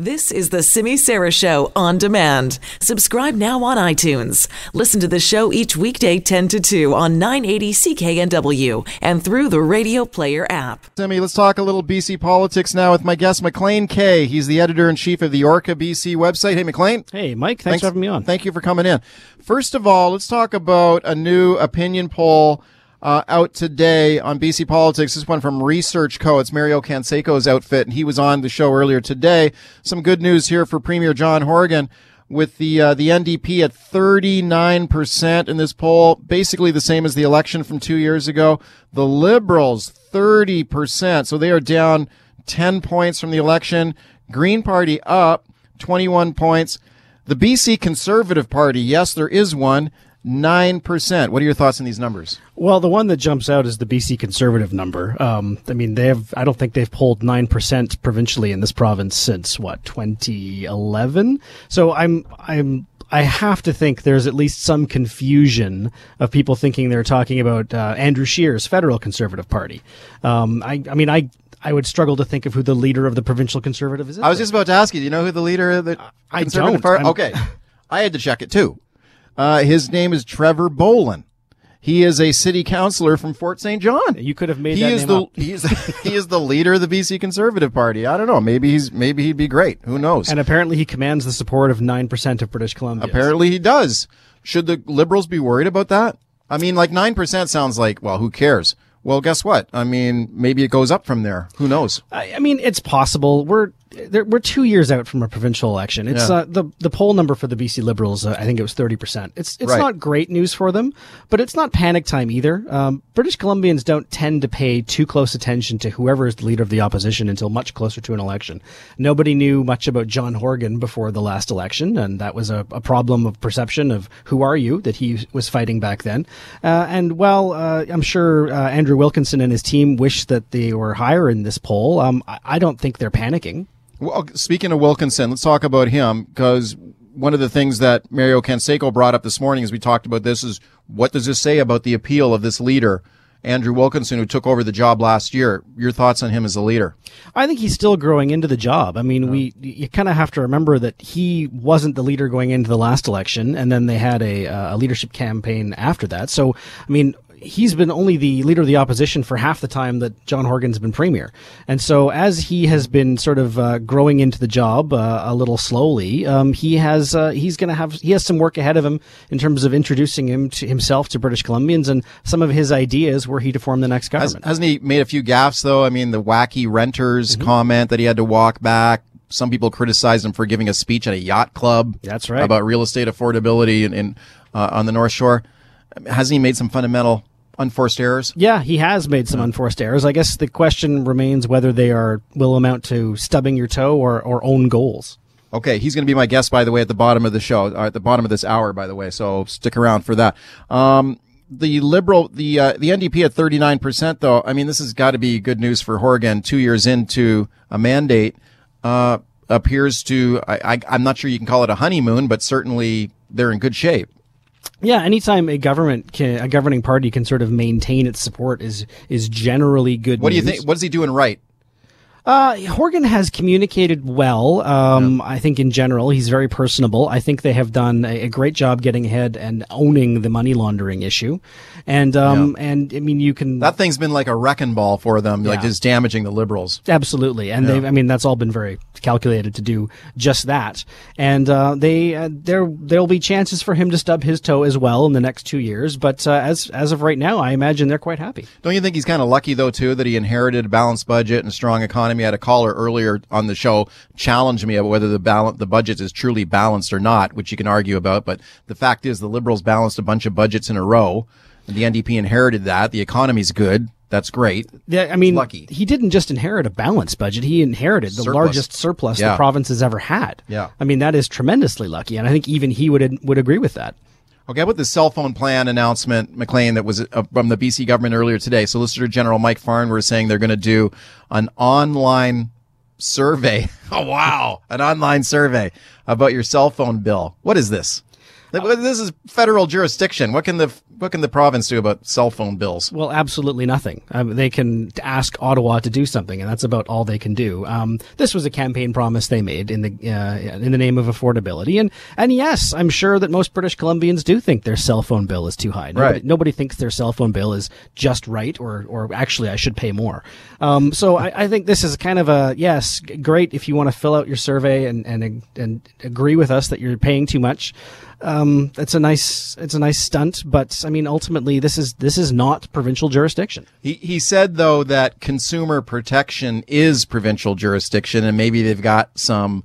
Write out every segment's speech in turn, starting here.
This is the Simi Sara Show on demand. Subscribe now on iTunes. Listen to the show each weekday 10 to 2 on 980 CKNW and through the Radio Player app. Simi, let's talk a little BC politics now with my guest, McLean Kay. He's the editor in chief of the Orca BC website. Hey, McLean. Hey, Mike. Thanks, thanks, for having me on. Thank you for coming in. First of all, let's talk about a new opinion poll uh, out today on BC Politics. This one from Research Co. It's Mario Canseco's outfit, and he was on the show earlier today. Some good news here for Premier John Horgan with the uh, the NDP at 39% in this poll, basically the same as the election from two years ago. The Liberals 30%, so they are down 10 points from the election. Green Party up 21 points. The BC Conservative Party, yes, there is one, 9%. What are your thoughts on these numbers? Well, the one that jumps out is the BC conservative number. Um, I mean, they have, I don't think they've polled 9% provincially in this province since what, 2011? So I'm, I'm, I have to think there's at least some confusion of people thinking they're talking about uh, Andrew Scheer's federal conservative party. Um, I, I mean, I, I would struggle to think of who the leader of the provincial conservative is. I was just about to ask you. Do you know who the leader of the I conservative don't. party? Okay, I had to check it too. Uh, his name is Trevor Bolin. He is a city councilor from Fort St. John. You could have made he that is name the he is he is the leader of the BC Conservative Party. I don't know. Maybe he's maybe he'd be great. Who knows? And apparently he commands the support of 9% of British Columbia. Apparently he does. Should the liberals be worried about that? I mean, like nine percent sounds like well, who cares? Well, guess what? I mean, maybe it goes up from there. Who knows? I, I mean, it's possible. We're there, we're two years out from a provincial election. It's Yeah. uh, the the poll number for the BC Liberals. Uh, I think it was thirty percent. It's it's Right. not great news for them, but it's not panic time either. Um, British Columbians don't tend to pay too close attention to whoever is the leader of the opposition until much closer to an election. Nobody knew much about John Horgan before the last election, and that was a, a problem of perception of who are you that he was fighting back then. Uh, and while uh, I'm sure uh, Andrew Wilkinson and his team wish that they were higher in this poll, um, I, I don't think they're panicking. Well, speaking of Wilkinson, let's talk about him because one of the things that Mario Canseco brought up this morning as we talked about this is what does this say about the appeal of this leader, Andrew Wilkinson, who took over the job last year? Your thoughts on him as a leader? I think he's still growing into the job. I mean, we you kind of have to remember that he wasn't the leader going into the last election, and then they had a, uh, a leadership campaign after that. So, I mean, he's been only the leader of the opposition for half the time that John Horgan's been premier. And so, as he has been sort of uh, growing into the job uh, a little slowly, um, he has uh, he's going to have he has some work ahead of him in terms of introducing him to himself to British Columbians and some of his ideas were he to form the next Has, government. hasn't he made a few gaffes though? I mean, the wacky renters Mm-hmm. comment that he had to walk back. Some people criticized him for giving a speech at a yacht club. That's right. About real estate affordability in, in uh, on the North Shore. Hasn't he made some fundamental unforced errors? Yeah, he has made some unforced errors. I guess the question remains whether they are will amount to stubbing your toe or, or own goals. Okay, he's going to be my guest, by the way, at the bottom of the show, uh, at the bottom of this hour, by the way. So stick around for that. Um, the liberal, the uh, the NDP at thirty nine percent, though. I mean, this has got to be good news for Horgan. Two years into a mandate, uh, appears to. I, I, I'm not sure you can call it a honeymoon, but certainly they're in good shape. Yeah, anytime a government can, a governing party can sort of maintain its support is is generally good. What do you think? What is he doing right? Uh, Horgan has communicated well. Um, I think in general he's very personable. I think they have done a, a great job getting ahead and owning the money laundering issue. And um, and I mean you can That thing's been like a wrecking ball for them, like Yeah. just damaging the liberals. Absolutely, and they I mean that's all been very calculated to do just that. And uh, they uh, there there'll be chances for him to stub his toe as well in the next two years. But uh, as as of right now, I imagine they're quite happy. Don't you think he's kind of lucky though too that he inherited a balanced budget and a strong economy? I had a caller earlier on the show challenge me about whether the balance the budget is truly balanced or not, which you can argue about. But the fact is, the Liberals balanced a bunch of budgets in a row, and the NDP inherited that. The economy's good. That's great. Yeah, I mean, Lucky. he didn't just inherit a balanced budget; he inherited the Surplus. largest surplus Yeah. the province has ever had. Yeah. I mean that is tremendously lucky, and I think even he would would agree with that. Okay, about the cell phone plan announcement, McLean, that was uh, from the BC government earlier today. Solicitor General Mike Farnworth saying they're going to do an online survey. Oh, wow. An online survey about your cell phone bill. What is this? This is federal jurisdiction. What can the what can the province do about cell phone bills? Well, absolutely nothing. Um, they can ask Ottawa to do something, and that's about all they can do. Um, this was a campaign promise they made in the uh, in the name of affordability, and and yes, I'm sure that most British Columbians do think their cell phone bill is too high. Nobody, Right. nobody thinks their cell phone bill is just right, or or actually I should pay more. Um, so I, I think this is kind of a yes, great if you want to fill out your survey and and and agree with us that you're paying too much. Um, it's a nice it's a nice stunt, but I mean ultimately this is this is not provincial jurisdiction. He he said though that consumer protection is provincial jurisdiction, and maybe they've got some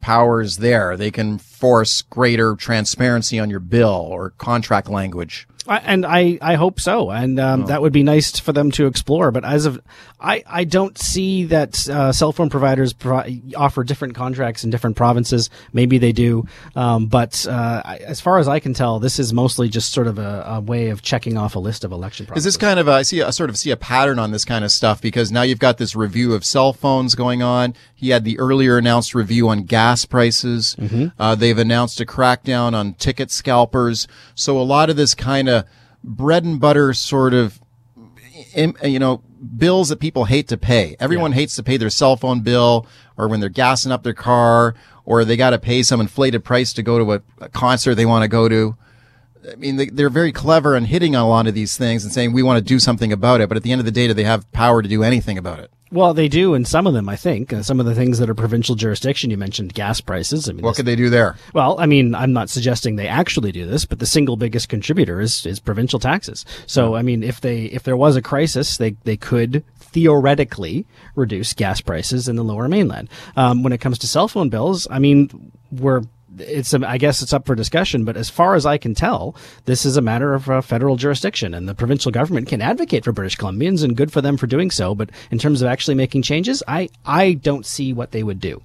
powers there. They can force greater transparency on your bill or contract language. And I, I hope so, and um, that would be nice for them to explore. But as of, I, I don't see that uh, cell phone providers pro- offer different contracts in different provinces. Maybe they do, um, but uh, I- as far as I can tell, this is mostly just sort of a, a way of checking off a list of election. Is this kind of a, I see a sort of see a pattern on this kind of stuff because now you've got this review of cell phones going on. He had the earlier announced review on gas prices. Uh, they've announced a crackdown on ticket scalpers. So a lot of this kind of bread and butter sort of you know, bills that people hate to pay. Everyone hates to pay their cell phone bill or when they're gassing up their car or they got to pay some inflated price to go to a, a concert they want to go to. I mean, they, they're very clever in hitting on a lot of these things and saying we want to do something about it. But at the end of the day, do they have power to do anything about it? Well, they do, and some of them, I think, uh, some of the things that are provincial jurisdiction. You mentioned gas prices. I mean, What could they do there? Well, I mean, I'm not suggesting they actually do this, but the single biggest contributor is, is provincial taxes. So, I mean, if they if there was a crisis, they they could theoretically reduce gas prices in the Lower Mainland. Um, when it comes to cell phone bills, I mean, we're it's I guess it's up for discussion, but as far as I can tell, this is a matter of uh, federal jurisdiction, and the provincial government can advocate for British Columbians, and good for them for doing so. But in terms of actually making changes, I I don't see what they would do.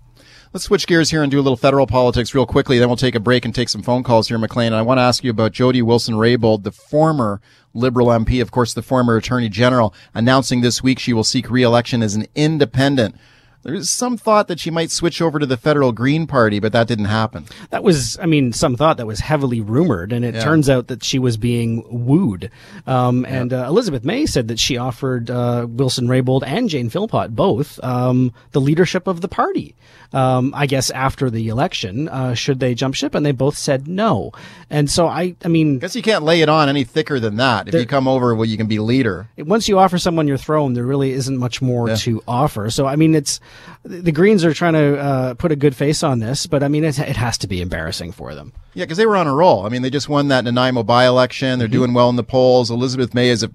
Let's switch gears here and do a little federal politics real quickly. Then we'll take a break and take some phone calls here, McLean. And I want to ask you about Jody Wilson-Raybould, the former Liberal MP, of course, the former Attorney General, announcing this week she will seek re-election as an independent. There's some thought that she might switch over to the federal Green Party, but that didn't happen. That was, I mean, some thought that was heavily rumored, and it Yeah. turns out that she was being wooed. Um, and uh, Elizabeth May said that she offered uh, Wilson Raybould and Jane Philpott both um, the leadership of the party. Um, I guess after the election, uh, should they jump ship? And they both said no. And so I, I mean, guess you can't lay it on any thicker than that. If you come over, well, you can be leader. once you offer someone your throne, there really isn't much more to offer. So, I mean, it's the Greens are trying to uh, put a good face on this, but I mean, it, it has to be embarrassing for them. Yeah, because they were on a roll. I mean, they just won that Nanaimo by-election. Mm-hmm. They're doing well in the polls. Elizabeth May is a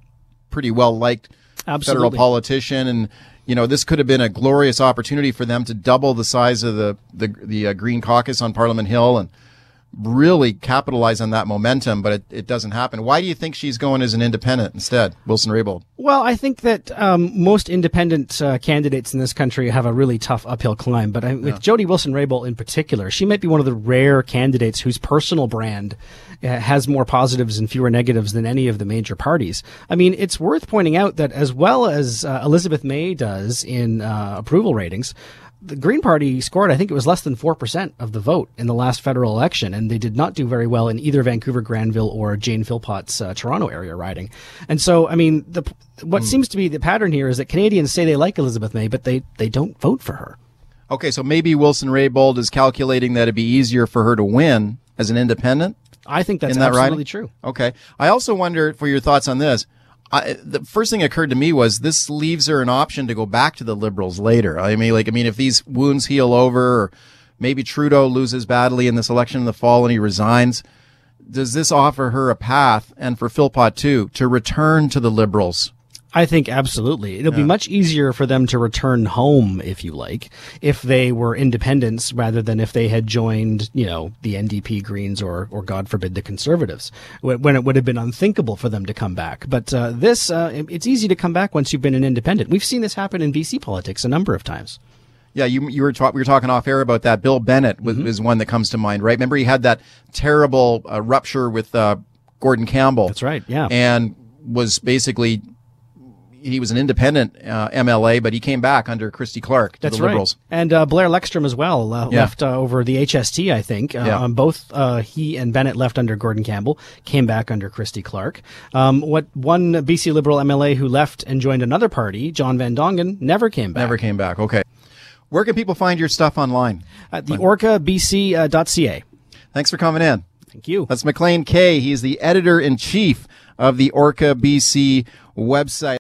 pretty well-liked federal politician, and you know this could have been a glorious opportunity for them to double the size of the the, the uh, Green Caucus on Parliament Hill and really capitalize on that momentum. But it, it doesn't happen. Why do you think she's going as an independent instead, Wilson Raybould? Well, I think that um, most independent uh, candidates in this country have a really tough uphill climb. But I, with Jody Wilson Raybould in particular, she might be one of the rare candidates whose personal brand uh, has more positives and fewer negatives than any of the major parties. I mean, it's worth pointing out that as well as uh, Elizabeth May does in uh, approval ratings, the Green Party scored, I think it was less than 4% of the vote in the last federal election, and they did not do very well in either Vancouver, Granville, or Jane Philpott's uh, Toronto area riding. And so, I mean, the, what seems to be the pattern here is that Canadians say they like Elizabeth May, but they, they don't vote for her. Okay, so maybe Wilson Raybould is calculating that it'd be easier for her to win as an independent. I think that's that absolutely true. Okay. I also wonder for your thoughts on this. I, the first thing occurred to me was this leaves her an option to go back to the liberals later. I mean, like, I mean, if these wounds heal over, or maybe Trudeau loses badly in this election in the fall and he resigns, does this offer her a path, and for Philpott too, to return to the liberals? I think absolutely. It'll be much easier for them to return home, if you like, if they were independents rather than if they had joined, you know, the NDP Greens or, or God forbid, the Conservatives, when it would have been unthinkable for them to come back. But uh, this, uh, it's easy to come back once you've been an independent. We've seen this happen in BC politics a number of times. Yeah, you you were talk, we were talking off air about that. Bill Bennett was, is one that comes to mind, right? Remember he had that terrible uh, rupture with uh, Gordon Campbell. That's right, yeah. and was basically he was an independent uh, MLA, but he came back under Christy Clark to That's the Liberals. right. And uh, Blair Lekstrom as well uh, Yeah. left uh, over the HST, I think. Uh, Yeah. um, both uh, he and Bennett left under Gordon Campbell, came back under Christy Clark. Um, what one BC Liberal MLA who left and joined another party, John Van Dongen, never came back. Never came back. Okay. Where can people find your stuff online? At the orcabc.ca. Thanks for coming in. Thank you. That's McLean Kay. He's the editor in chief of the Orca BC website.